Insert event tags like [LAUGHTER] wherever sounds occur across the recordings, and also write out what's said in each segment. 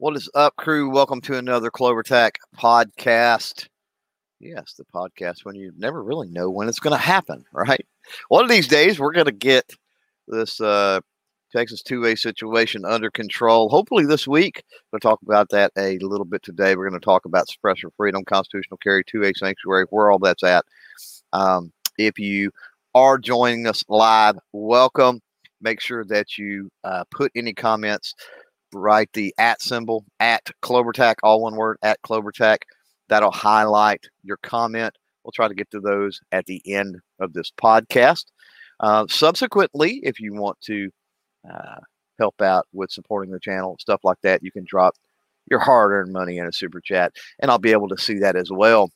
What is up, crew? Welcome to another CloverTac podcast. Yes, the podcast when you never really know when it's going to happen, right? One of these days, we're going to get this uh, Texas 2A situation under control. Hopefully, this week. We'll talk about that a little bit today. We're going to talk about suppressor freedom, constitutional carry, 2A sanctuary, where all that's at. Um, if you are joining us live, welcome. Make sure that you uh, put any comments write the at symbol at CloverTac, all one word at CloverTac. That'll highlight your comment. We'll try to get to those at the end of this podcast. Uh, subsequently, if you want to uh, help out with supporting the channel, stuff like that, you can drop your hard earned money in a super chat, and I'll be able to see that as well.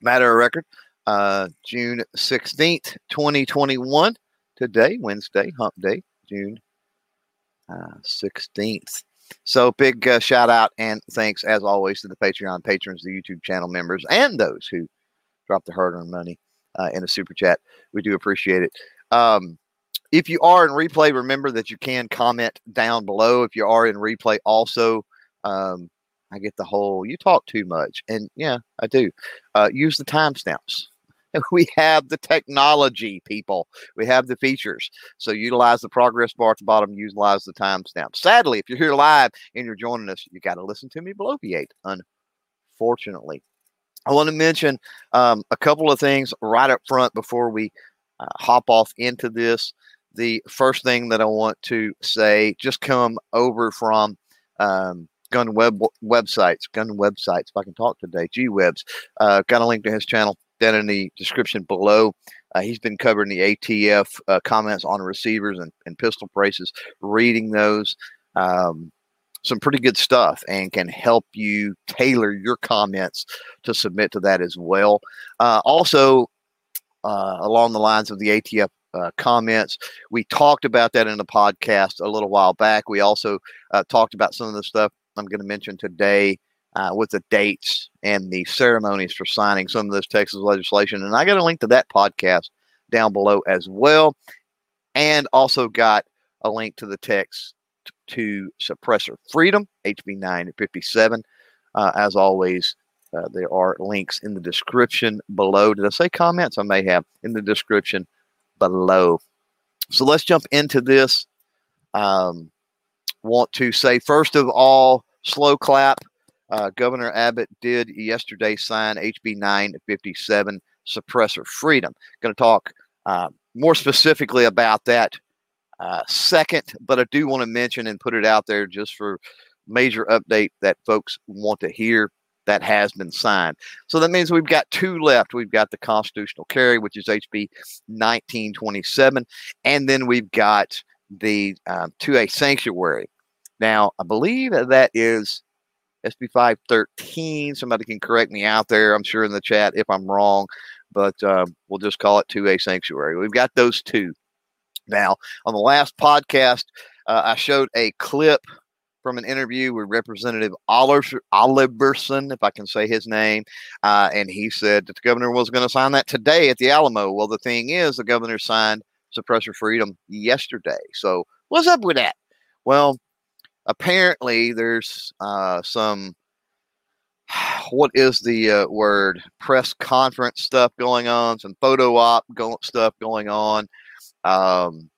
Matter of record, uh, June 16th, 2021, today, Wednesday, hump day, June uh, 16th. So big uh, shout out and thanks as always to the Patreon patrons, the YouTube channel members, and those who drop the hard-earned money uh, in a super chat. We do appreciate it. Um, if you are in replay, remember that you can comment down below. If you are in replay, also, um, I get the whole you talk too much, and yeah, I do. Uh, use the timestamps. [LAUGHS] we have the technology, people. We have the features. So utilize the progress bar at the bottom, utilize the timestamp. Sadly, if you're here live and you're joining us, you got to listen to me bloviate, unfortunately. I want to mention um, a couple of things right up front before we uh, hop off into this. The first thing that I want to say, just come over from um, gun web websites, gun websites. If I can talk today, G webs. Uh, got a link to his channel down in the description below. Uh, he's been covering the ATF uh, comments on receivers and, and pistol braces, reading those. Um, some pretty good stuff and can help you tailor your comments to submit to that as well. Uh, also, uh, along the lines of the ATF uh, comments. We talked about that in the podcast a little while back. We also uh, talked about some of the stuff I'm going to mention today uh, with the dates and the ceremonies for signing some of this Texas legislation. And I got a link to that podcast down below as well. And also got a link to the text to suppressor freedom, HB 957. Uh, as always, uh, there are links in the description below. Did I say comments? I may have in the description below. So let's jump into this. Um, want to say, first of all, slow clap uh, Governor Abbott did yesterday sign HB 957 suppressor freedom. Going to talk uh, more specifically about that uh, second, but I do want to mention and put it out there just for major update that folks want to hear that has been signed. So that means we've got two left. We've got the constitutional carry, which is HB 1927, and then we've got the uh, 2A sanctuary. Now, I believe that is SB 513. Somebody can correct me out there, I'm sure, in the chat if I'm wrong, but uh, we'll just call it 2A Sanctuary. We've got those two. Now, on the last podcast, uh, I showed a clip from an interview with Representative Oliverson, if I can say his name, uh, and he said that the governor was going to sign that today at the Alamo. Well, the thing is, the governor signed suppressor freedom yesterday. So, what's up with that? Well, apparently there's uh, some [SIGHS] what is the uh, word press conference stuff going on some photo op go- stuff going on. Um,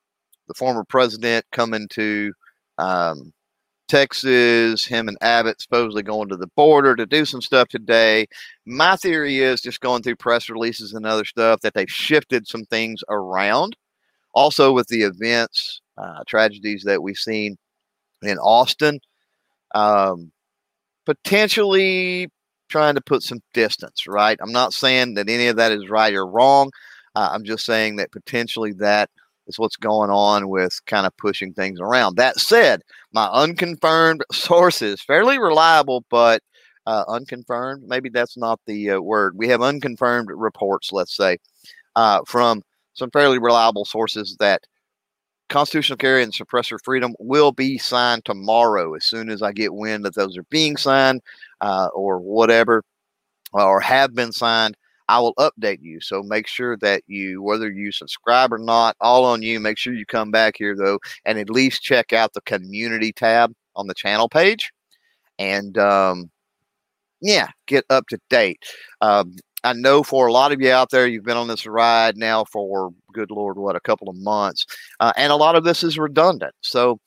the former president coming to um, texas him and abbott supposedly going to the border to do some stuff today. My theory is just going through press releases and other stuff that they've shifted some things around. Also with the events uh, tragedies that we've seen in Austin. Um, potentially trying to put some distance, right? I'm not saying that any of that is right or wrong. Uh, I'm just saying that potentially that is what's going on with kind of pushing things around. That said, my unconfirmed [LAUGHS] sources, fairly reliable, but uh, unconfirmed, maybe that's not the uh, word. We have unconfirmed reports, let's say, uh, from some fairly reliable sources that constitutional carry and suppressor freedom will be signed tomorrow as soon as I get wind that those are being signed uh, or whatever or have been signed. I will update you. So make sure that you, whether you subscribe or not, all on you. Make sure you come back here though and at least check out the community tab on the channel page and um, yeah, get up to date. Um, I know for a lot of you out there, you've been on this ride now for good lord, what a couple of months, uh, and a lot of this is redundant. So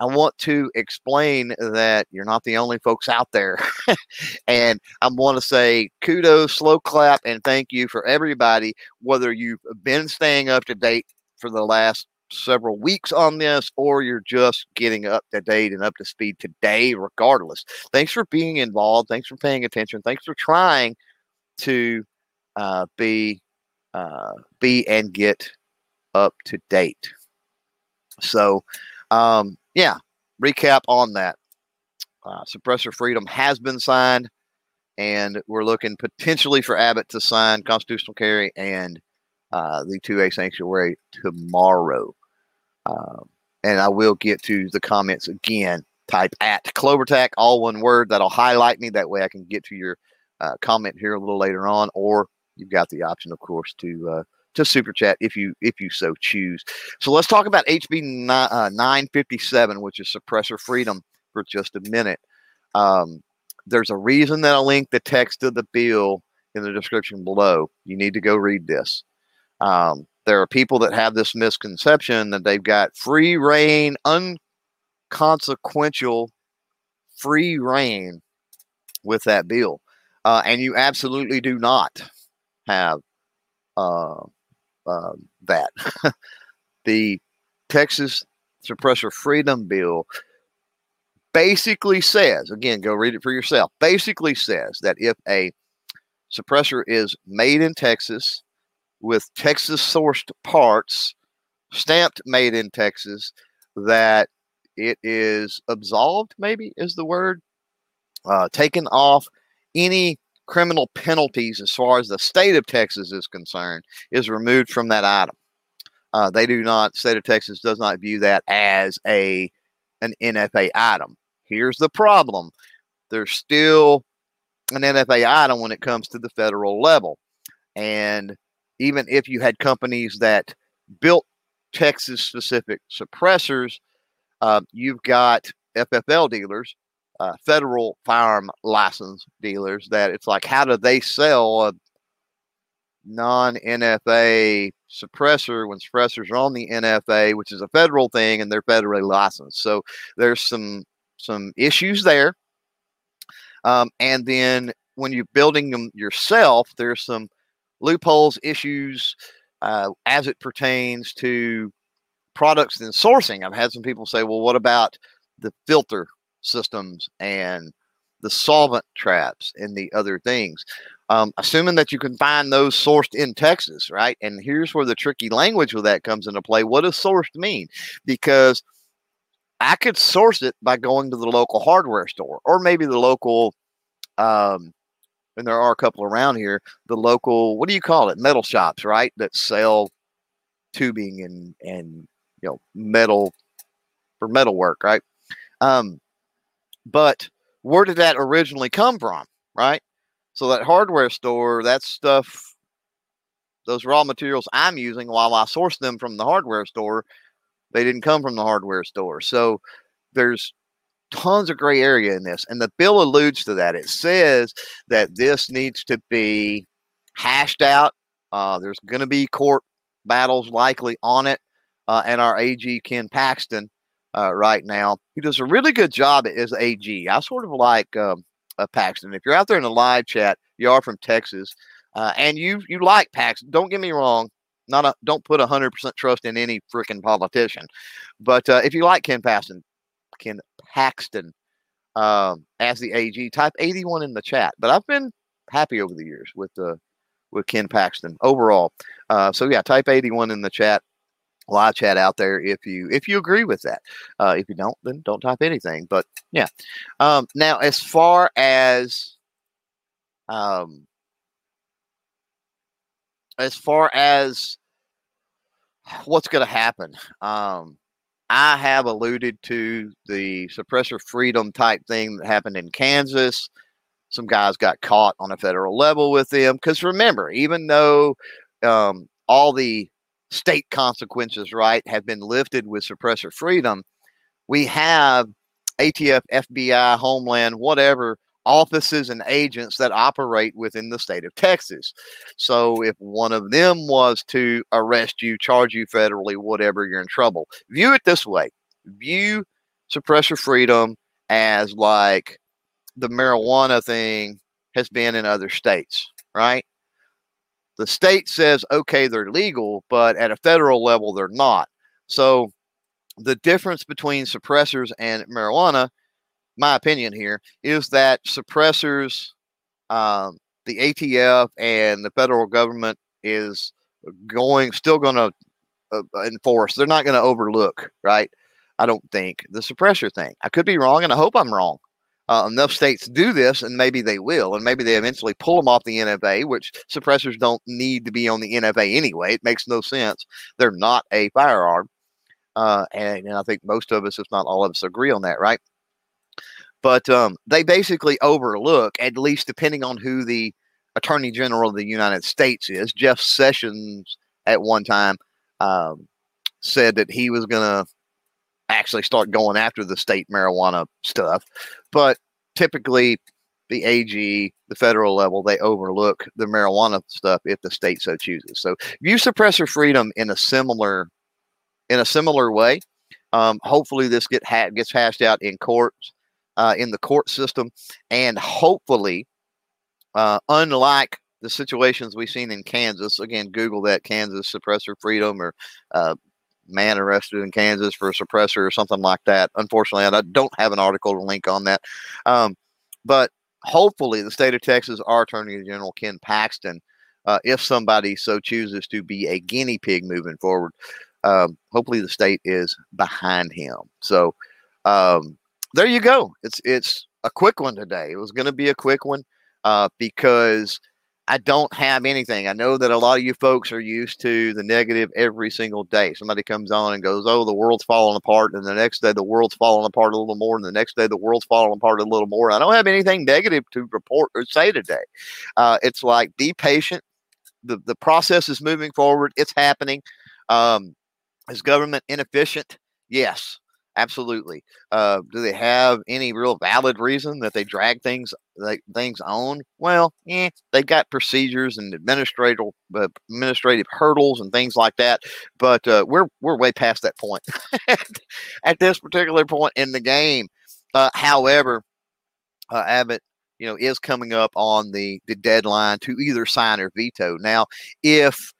I want to explain that you're not the only folks out there. [LAUGHS] and I want to say kudos, slow clap, and thank you for everybody, whether you've been staying up to date for the last several weeks on this or you're just getting up to date and up to speed today, regardless. Thanks for being involved. Thanks for paying attention. Thanks for trying to uh, be uh, be and get up to date. So, um, yeah, recap on that. Uh, suppressor freedom has been signed, and we're looking potentially for Abbott to sign constitutional carry and uh, the 2A sanctuary tomorrow. Um, and I will get to the comments again. Type at CloverTac, all one word. That'll highlight me. That way I can get to your uh, comment here a little later on, or you've got the option, of course, to uh, to super chat if you if you so choose. So let's talk about HB 957, uh, which is suppressor freedom, for just a minute. Um, there's a reason that I link the text of the bill in the description below. You need to go read this. Um, there are people that have this misconception that they've got free reign, unconsequential free reign with that bill. Uh, and you absolutely do not have uh, uh, that. [LAUGHS] the Texas Suppressor Freedom Bill basically says, again, go read it for yourself, basically says that if a suppressor is made in Texas with Texas sourced parts, stamped made in Texas, that it is absolved, maybe is the word, uh, taken off any criminal penalties as far as the state of Texas is concerned, is removed from that item. Uh, they do not, state of Texas does not view that as a an NFA item. Here's the problem. There's still an NFA item when it comes to the federal level. And even if you had companies that built Texas specific suppressors, uh, you've got FFL dealers, uh, federal firearm license dealers, that it's like, how do they sell a non NFA suppressor when suppressors are on the NFA, which is a federal thing and they're federally licensed? So there's some some issues there. Um, and then when you're building them yourself, there's some loopholes, issues uh, as it pertains to products and sourcing. I've had some people say, well, what about the filter systems and the solvent traps and the other things? Um, assuming that you can find those sourced in Texas, right? And here's where the tricky language with that comes into play. What does sourced mean? Because I could source it by going to the local hardware store or maybe the local um, and there are a couple around here, the local, what do you call it? Metal shops, right? That sell tubing and, and, you know, metal for metal work, right? Um, but where did that originally come from, right? So that hardware store, that stuff, those raw materials I'm using while I source them from the hardware store, they didn't come from the hardware store. So there's tons of gray area in this. And the bill alludes to that. It says that this needs to be hashed out. Uh, there's going to be court battles likely on it. Uh, and our AG, Ken Paxton, uh, right now, he does a really good job as AG. I sort of like um, Paxton. If you're out there in the live chat, you are from Texas, uh, and you you like Paxton. Don't get me wrong. Not a, don't put hundred percent trust in any freaking politician, but uh, if you like Ken Paxton, Ken Paxton um, as the AG. Type 81 in the chat. But I've been happy over the years with uh, with Ken Paxton overall. Uh, so yeah, type 81 in the chat. Live chat out there if you if you agree with that. Uh, if you don't, then don't type anything. But yeah. Um, now, as far as um, as far as what's going to happen, um, I have alluded to the suppressor freedom type thing that happened in Kansas. Some guys got caught on a federal level with them. Because remember, even though um, all the state consequences, right, have been lifted with suppressor freedom, we have ATF, FBI, Homeland, whatever offices and agents that operate within the state of Texas. So if one of them was to arrest you, charge you federally, whatever, you're in trouble. View it this way view suppressor freedom as like the marijuana thing has been in other states, right? The state says, okay, they're legal, but at a federal level, they're not. So the difference between suppressors and marijuana my opinion here is that suppressors, um, the ATF and the federal government is going still going to uh, enforce. They're not going to overlook, right? I don't think the suppressor thing. I could be wrong, and I hope I'm wrong. Uh, enough states do this, and maybe they will, and maybe they eventually pull them off the NFA, which suppressors don't need to be on the NFA anyway. It makes no sense. They're not a firearm, uh, and, and I think most of us, if not all of us, agree on that, right? But um, they basically overlook, at least depending on who the Attorney General of the United States is. Jeff Sessions at one time um, said that he was going to actually start going after the state marijuana stuff. But typically, the AG, the federal level, they overlook the marijuana stuff if the state so chooses. So view suppressor freedom in a similar in a similar way. Um, hopefully, this get ha- gets hashed out in courts uh, in the court system, and hopefully, uh, unlike the situations we've seen in Kansas, again, Google that Kansas suppressor freedom or uh, man arrested in Kansas for a suppressor or something like that. Unfortunately, I don't have an article to link on that. Um, but hopefully, the state of Texas, our Attorney General Ken Paxton, uh, if somebody so chooses to be a guinea pig moving forward, um, hopefully the state is behind him. So, um, there you go. It's it's a quick one today. It was going to be a quick one uh, because I don't have anything. I know that a lot of you folks are used to the negative every single day. Somebody comes on and goes, "Oh, the world's falling apart," and the next day the world's falling apart a little more, and the next day the world's falling apart a little more. I don't have anything negative to report or say today. Uh, it's like be patient. the The process is moving forward. It's happening. Um, is government inefficient? Yes. Absolutely. Uh, do they have any real valid reason that they drag things like things on? Well, yeah, they've got procedures and administrative uh, administrative hurdles and things like that. But uh, we're we're way past that point [LAUGHS] at this particular point in the game. Uh, however, uh, Abbott, you know, is coming up on the the deadline to either sign or veto. Now, if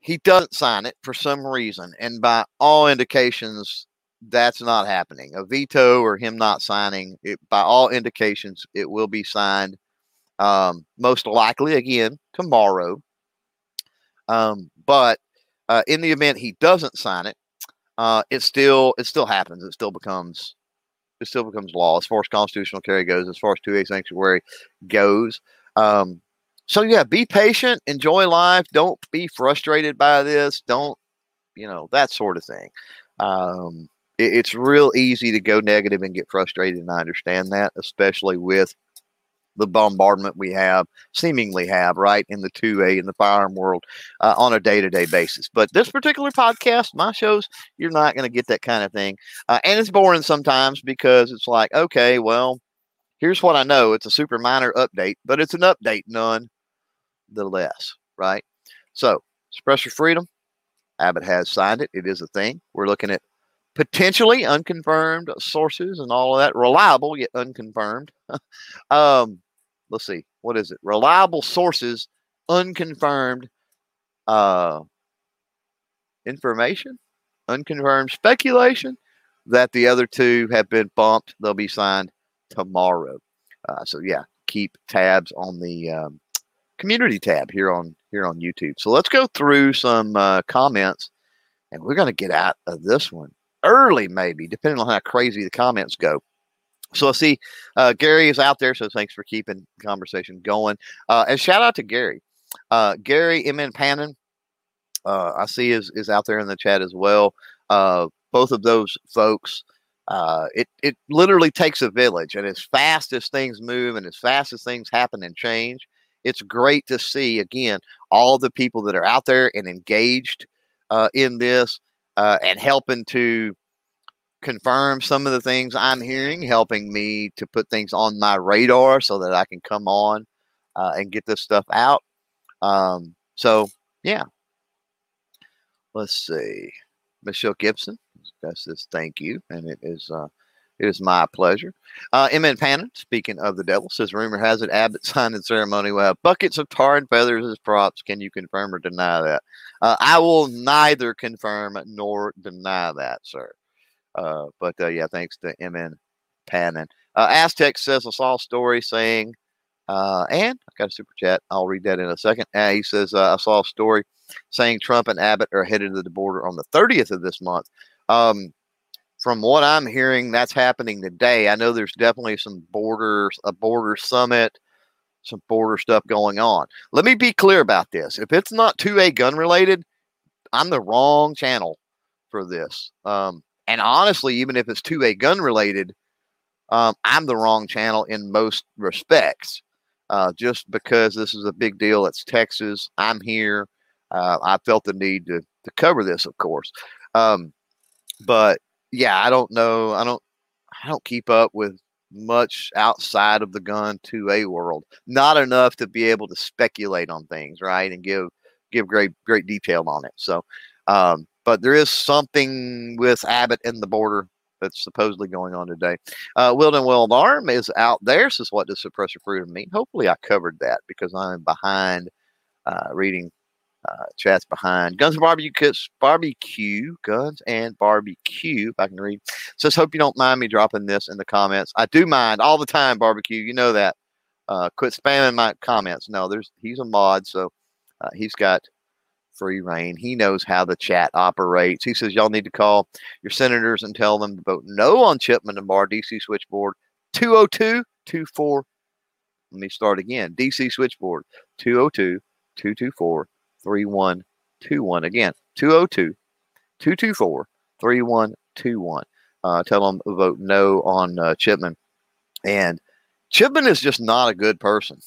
he doesn't sign it for some reason, and by all indications, that's not happening. A veto or him not signing, it, by all indications, it will be signed um, most likely again tomorrow. Um, but uh, in the event he doesn't sign it, uh, it still it still happens. It still becomes it still becomes law as far as constitutional carry goes, as far as two A sanctuary goes. Um, so yeah, be patient, enjoy life. Don't be frustrated by this. Don't you know that sort of thing. Um, it, it's real easy to go negative and get frustrated, and I understand that, especially with the bombardment we have, seemingly have, right, in the 2A in the firearm world uh, on a day to day basis. But this particular podcast, my shows, you're not going to get that kind of thing. Uh, and it's boring sometimes because it's like, okay, well, here's what I know. It's a super minor update, but it's an update none the less, right? So, suppressor freedom, Abbott has signed it. It is a thing. We're looking at potentially unconfirmed sources and all of that. Reliable yet unconfirmed. [LAUGHS] um, let's see, what is it? Reliable sources, unconfirmed uh, information, unconfirmed speculation that the other two have been bumped. They'll be signed tomorrow. Uh, so yeah, keep tabs on the um, community tab here on here on YouTube. So let's go through some uh, comments, and we're going to get out of this one early, maybe, depending on how crazy the comments go. So I see uh, Gary is out there, so thanks for keeping the conversation going. Uh, and shout out to Gary. Uh, Gary M.N. Pannon, uh, I see is, is out there in the chat as well. Uh, both of those folks, uh, it, it literally takes a village. And as fast as things move and as fast as things happen and change, it's great to see, again, all the people that are out there and engaged in this uh, and helping to confirm some of the things I'm hearing, helping me to put things on my radar so that I can come on uh, and get this stuff out. Um, so, yeah. Let's see. Michelle Gibson says thank you, and it is uh, it is my pleasure. Uh, M.N. Pannon, speaking of the devil, says rumor has it Abbott signed [LAUGHS] signing ceremony will have buckets of tar and feathers as props. Can you confirm or deny that? Uh, I will neither confirm nor deny that, sir. Uh, but uh, yeah, thanks to M.N. Pannon. Uh, Aztec says I saw a story saying, uh, and I've got a super chat. I'll read that in a second. Uh, he says I saw a story saying Trump and Abbott are headed to the border on the 30th of this month. Um, from what I'm hearing, that's happening today. I know there's definitely some borders, a border summit, some border stuff going on. Let me be clear about this. If it's not 2A gun related, I'm the wrong channel for this. Um, and honestly, even if it's 2A gun related, um, I'm the wrong channel in most respects. Uh, just because this is a big deal. It's Texas. I'm here. Uh, I felt the need to, to cover this, of course. Um, but yeah, I don't know. I don't. I don't keep up with much outside of the gun to a world. Not enough to be able to speculate on things, right, and give give great great detail on it. So, um, but there is something with Abbott and the border that's supposedly going on today. Uh, Wilden Wild Arm is out there. Says, what does suppressor freedom mean? Hopefully, I covered that because I'm behind uh, reading uh, chats behind. Guns and barbecue barbecue guns and barbecue if i can read. Says hope you don't mind me dropping this in the comments. I do mind all the time barbecue you know that. Uh, quit spamming my comments. No there's he's a mod so uh, he's got free reign. He knows how the chat operates. He says y'all need to call your senators and tell them to vote no on chipman and Bar dc switchboard. 202 24 let me start again. Dc switchboard 202 224 3121. Again, 202 224 3121. Uh, tell them vote no on uh, Chipman. And Chipman is just not a good person.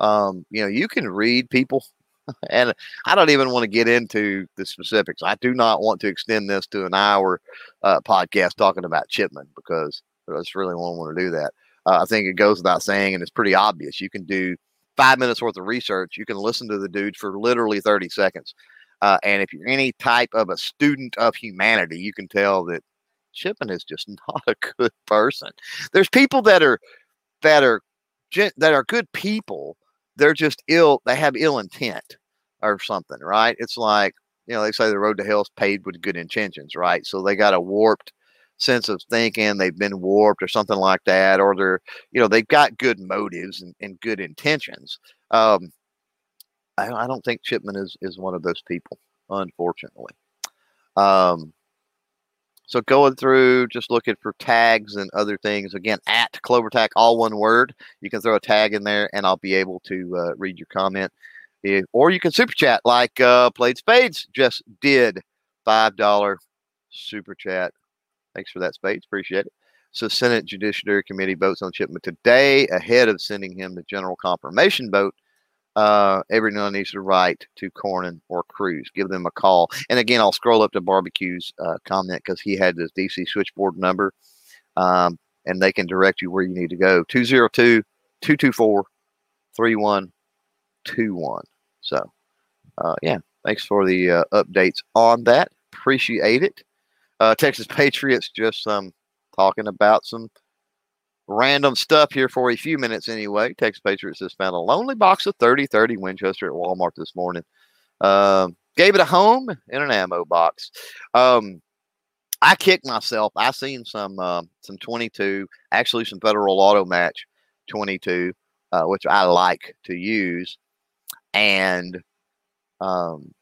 Um, you know, you can read people, [LAUGHS] and I don't even want to get into the specifics. I do not want to extend this to an hour uh, podcast talking about Chipman because I just really won't want to do that. Uh, I think it goes without saying, and it's pretty obvious. You can do five minutes worth of research, you can listen to the dude for literally 30 seconds. Uh, and if you're any type of a student of humanity, you can tell that Chipman is just [LAUGHS] not a good person. There's people that are that are that are good people. They're just ill. They have ill intent or something, right? It's like you know they say the road to hell is paved with good intentions, right? So they got a warped sense of thinking they've been warped or something like that or they're you know they've got good motives and, and good intentions um, I, I, don't think chipman is is one of those people unfortunately. Um, so going through just looking for tags and other things again at clovertac all one word you can throw a tag in there and i'll be able to uh, read your comment. If, or you can super chat like uh, played spades just did five dollar super chat Thanks for that, Spades. Appreciate it. So, Senate Judiciary Committee votes on Chipman today ahead of sending him the general confirmation vote. Uh, everyone needs to write to Cornyn or Cruz. Give them a call. And again, I'll scroll up to Barbecue's uh, comment because he had this DC switchboard number, um, and they can direct you where you need to go 202 224 3121. So, uh, yeah, thanks for the uh, updates on that. Appreciate it. Uh, Texas Patriots just um, talking about some random stuff here for a few minutes anyway. Texas Patriots just found a lonely box of 30 30 Winchester at Walmart this morning. Um, gave it a home in an ammo box. Um, I kicked myself. I seen some uh, some 22, actually some Federal Auto Match 22, uh, which I like to use, and um,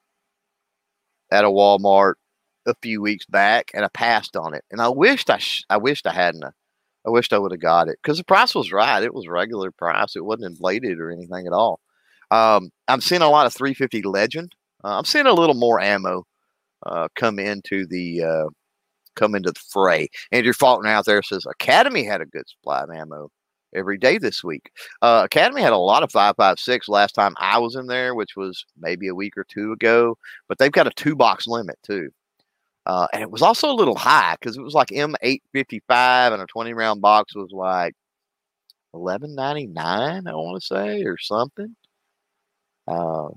at a Walmart a few weeks back, and I passed on it. And I wished I sh- I wished I hadn't. Uh, I wished I would have got it because the price was right. It was regular price. It wasn't inflated or anything at all. Um, I'm seeing a lot of 350 Legend. Uh, I'm seeing a little more ammo uh, come into the uh, come into the fray. Andrew Faulkner out there says Academy had a good supply of ammo every day this week. Uh, Academy had a lot of 556 last time I was in there, which was maybe a week or two ago, but they've got a two box limit too. Uh, and it was also a little high because it was like M855 and a 20 round box was like 11.99, I want to say, or something. Uh,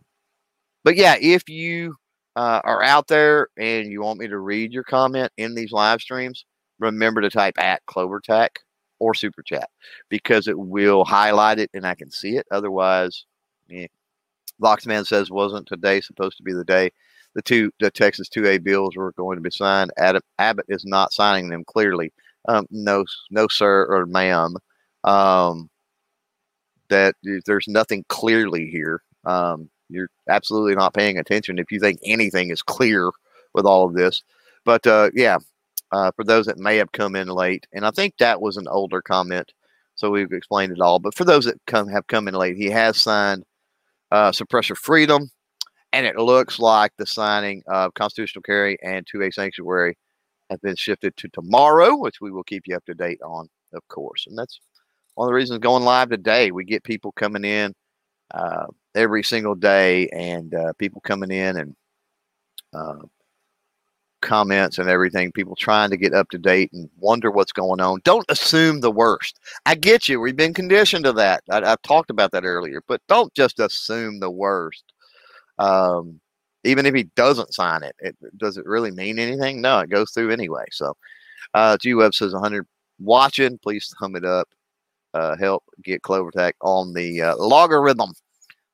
but yeah, if you uh, are out there and you want me to read your comment in these live streams, remember to type at CloverTac or Super Chat because it will highlight it and I can see it. Otherwise, eh. Voxman says wasn't today supposed to be the day the two the Texas 2A bills were going to be signed. Adam, Abbott is not signing them clearly. Um, no, no, sir or ma'am. Um, that there's nothing clearly here. Um, you're absolutely not paying attention if you think anything is clear with all of this. But uh, yeah, uh, for those that may have come in late, and I think that was an older comment, so we've explained it all. But for those that come have come in late, he has signed uh, suppressor freedom and it looks like the signing of constitutional carry and 2A sanctuary have been shifted to tomorrow, which we will keep you up to date on, of course. And that's one of the reasons going live today. We get people coming in uh, every single day and uh, people coming in and uh, comments and everything, people trying to get up to date and wonder what's going on. Don't assume the worst. I get you. We've been conditioned to that. I, have talked about that earlier, but don't just assume the worst. Um, even if he doesn't sign it, it, does it really mean anything? No, it goes through anyway. So, uh, G Web says 100 watching. Please thumb it up. Uh, help get CloverTac on the uh, logarithm,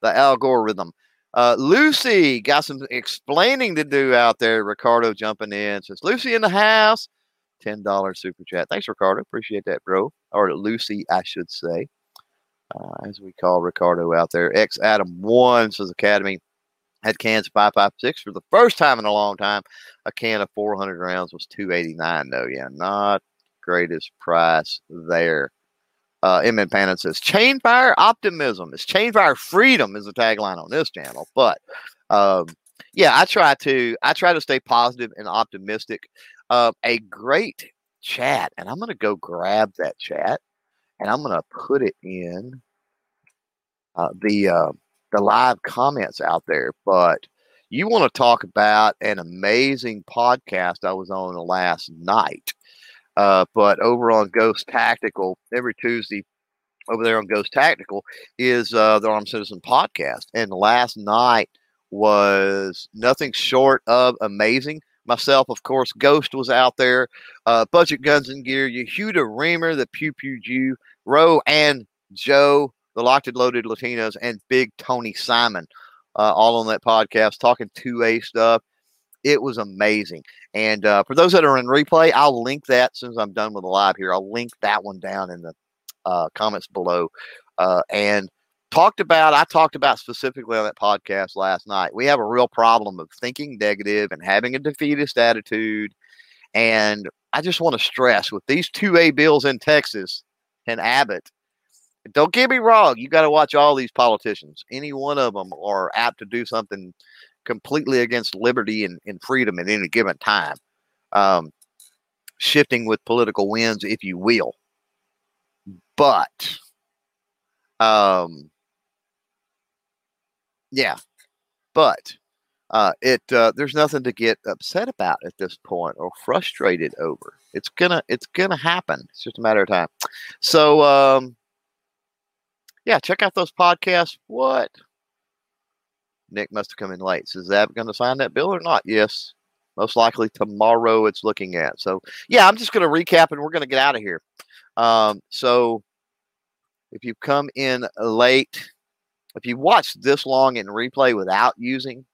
the algorithm. Uh, Lucy got some explaining to do out there. Ricardo jumping in says Lucy in the house. Ten dollars super chat. Thanks, Ricardo. Appreciate that, bro. Or Lucy, I should say, uh, as we call Ricardo out there. X Adam one says Academy had cans 556 for the first time in a long time. A can of 400 rounds was 289 though. Yeah, not greatest price there. Uh, Emmett Pannon says chain fire optimism is chain fire freedom is the tagline on this channel. But um, yeah, I try to I try to stay positive and optimistic. Uh, a great chat, and I'm going to go grab that chat, and I'm going to put it in uh, the uh, the live comments out there, but you want to talk about an amazing podcast I was on last night. Uh, but over on Ghost Tactical, every Tuesday over there on Ghost Tactical is uh, the Armed Citizen podcast. And last night was nothing short of amazing. Myself, of course, Ghost was out there. Uh, Budget Guns and Gear, Yehuda Remer, the Pew Pew Jew, Roe, and Joe the Locked and Loaded Latinos, and Big Tony Simon, uh, all on that podcast, talking 2A stuff. It was amazing. And uh, for those that are in replay, I'll link that since I'm done with the live here. I'll link that one down in the uh, comments below. Uh, and talked about, I talked about specifically on that podcast last night. We have a real problem of thinking negative and having a defeatist attitude. And I just want to stress with these 2A bills in Texas and Abbott, don't get me wrong. You got to watch all these politicians. Any one of them are apt to do something completely against liberty and, and freedom at any given time. Um, shifting with political winds, if you will. But, um, yeah, but uh, it uh, there's nothing to get upset about at this point or frustrated over. It's gonna it's gonna happen. It's just a matter of time. So um, yeah, check out those podcasts. What? Nick must have come in late. So is that going to sign that bill or not? Yes. Most likely tomorrow it's looking at. So, yeah, I'm just going to recap and we're going to get out of here. Um, so, if you come in late, if you watch this long in replay without using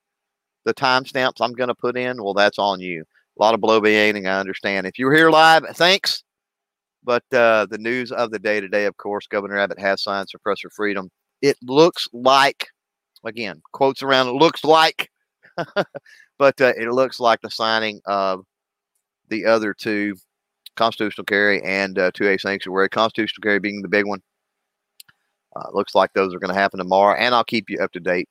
the timestamps I'm going to put in, well, that's on you. A lot of bloviating, I understand. If you were here live, thanks. But uh, the news of the day today, of course, Governor Abbott has signed suppressor freedom. It looks like, again, quotes around, it looks like, [LAUGHS] but uh, it looks like the signing of the other two, constitutional carry and uh, 2A sanctuary, constitutional carry being the big one. Uh, looks like those are going to happen tomorrow, and I'll keep you up to date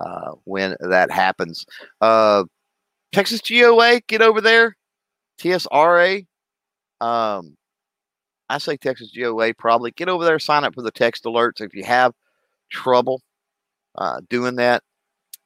uh, when that happens. Uh, Texas GOA, get over there. TSRA, um, I say Texas GOA probably get over there, sign up for the text alerts. If you have trouble uh, doing that,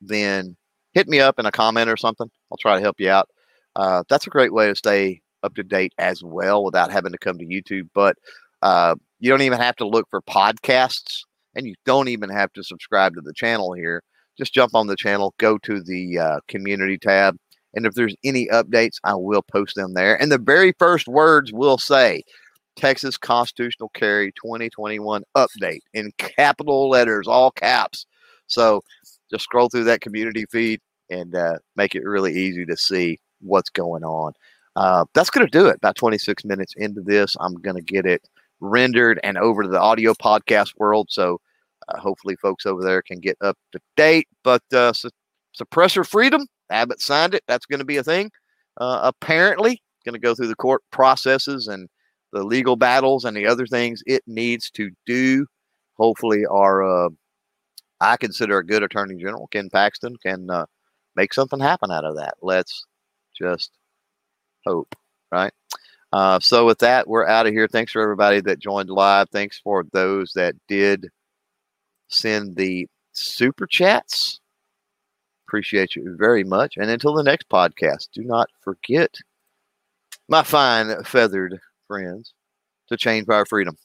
then hit me up in a comment or something. I'll try to help you out. uh, that's a great way to stay up to date as well without having to come to YouTube. But uh, you don't even have to look for podcasts, and you don't even have to subscribe to the channel here. Just jump on the channel, go to the uh, community tab, and if there's any updates, I will post them there. And the very first words will say Texas Constitutional Carry 2021 update in capital letters, all caps. So just scroll through that community feed and uh, make it really easy to see what's going on. Uh, that's going to do it. About 26 minutes into this, I'm going to get it rendered and over to the audio podcast world. So uh, hopefully, folks over there can get up to date. But uh, su- suppressor freedom, Abbott signed it. That's going to be a thing. Uh, apparently, going to go through the court processes and the legal battles and the other things it needs to do. Hopefully, our uh, I consider a good attorney general, Ken Paxton, can uh, make something happen out of that. Let's just hope, right? Uh, so with that, we're out of here. Thanks for everybody that joined live. Thanks for those that did send the super chats. Appreciate you very much. And until the next podcast, do not forget, my fine feathered friends, to change our freedom.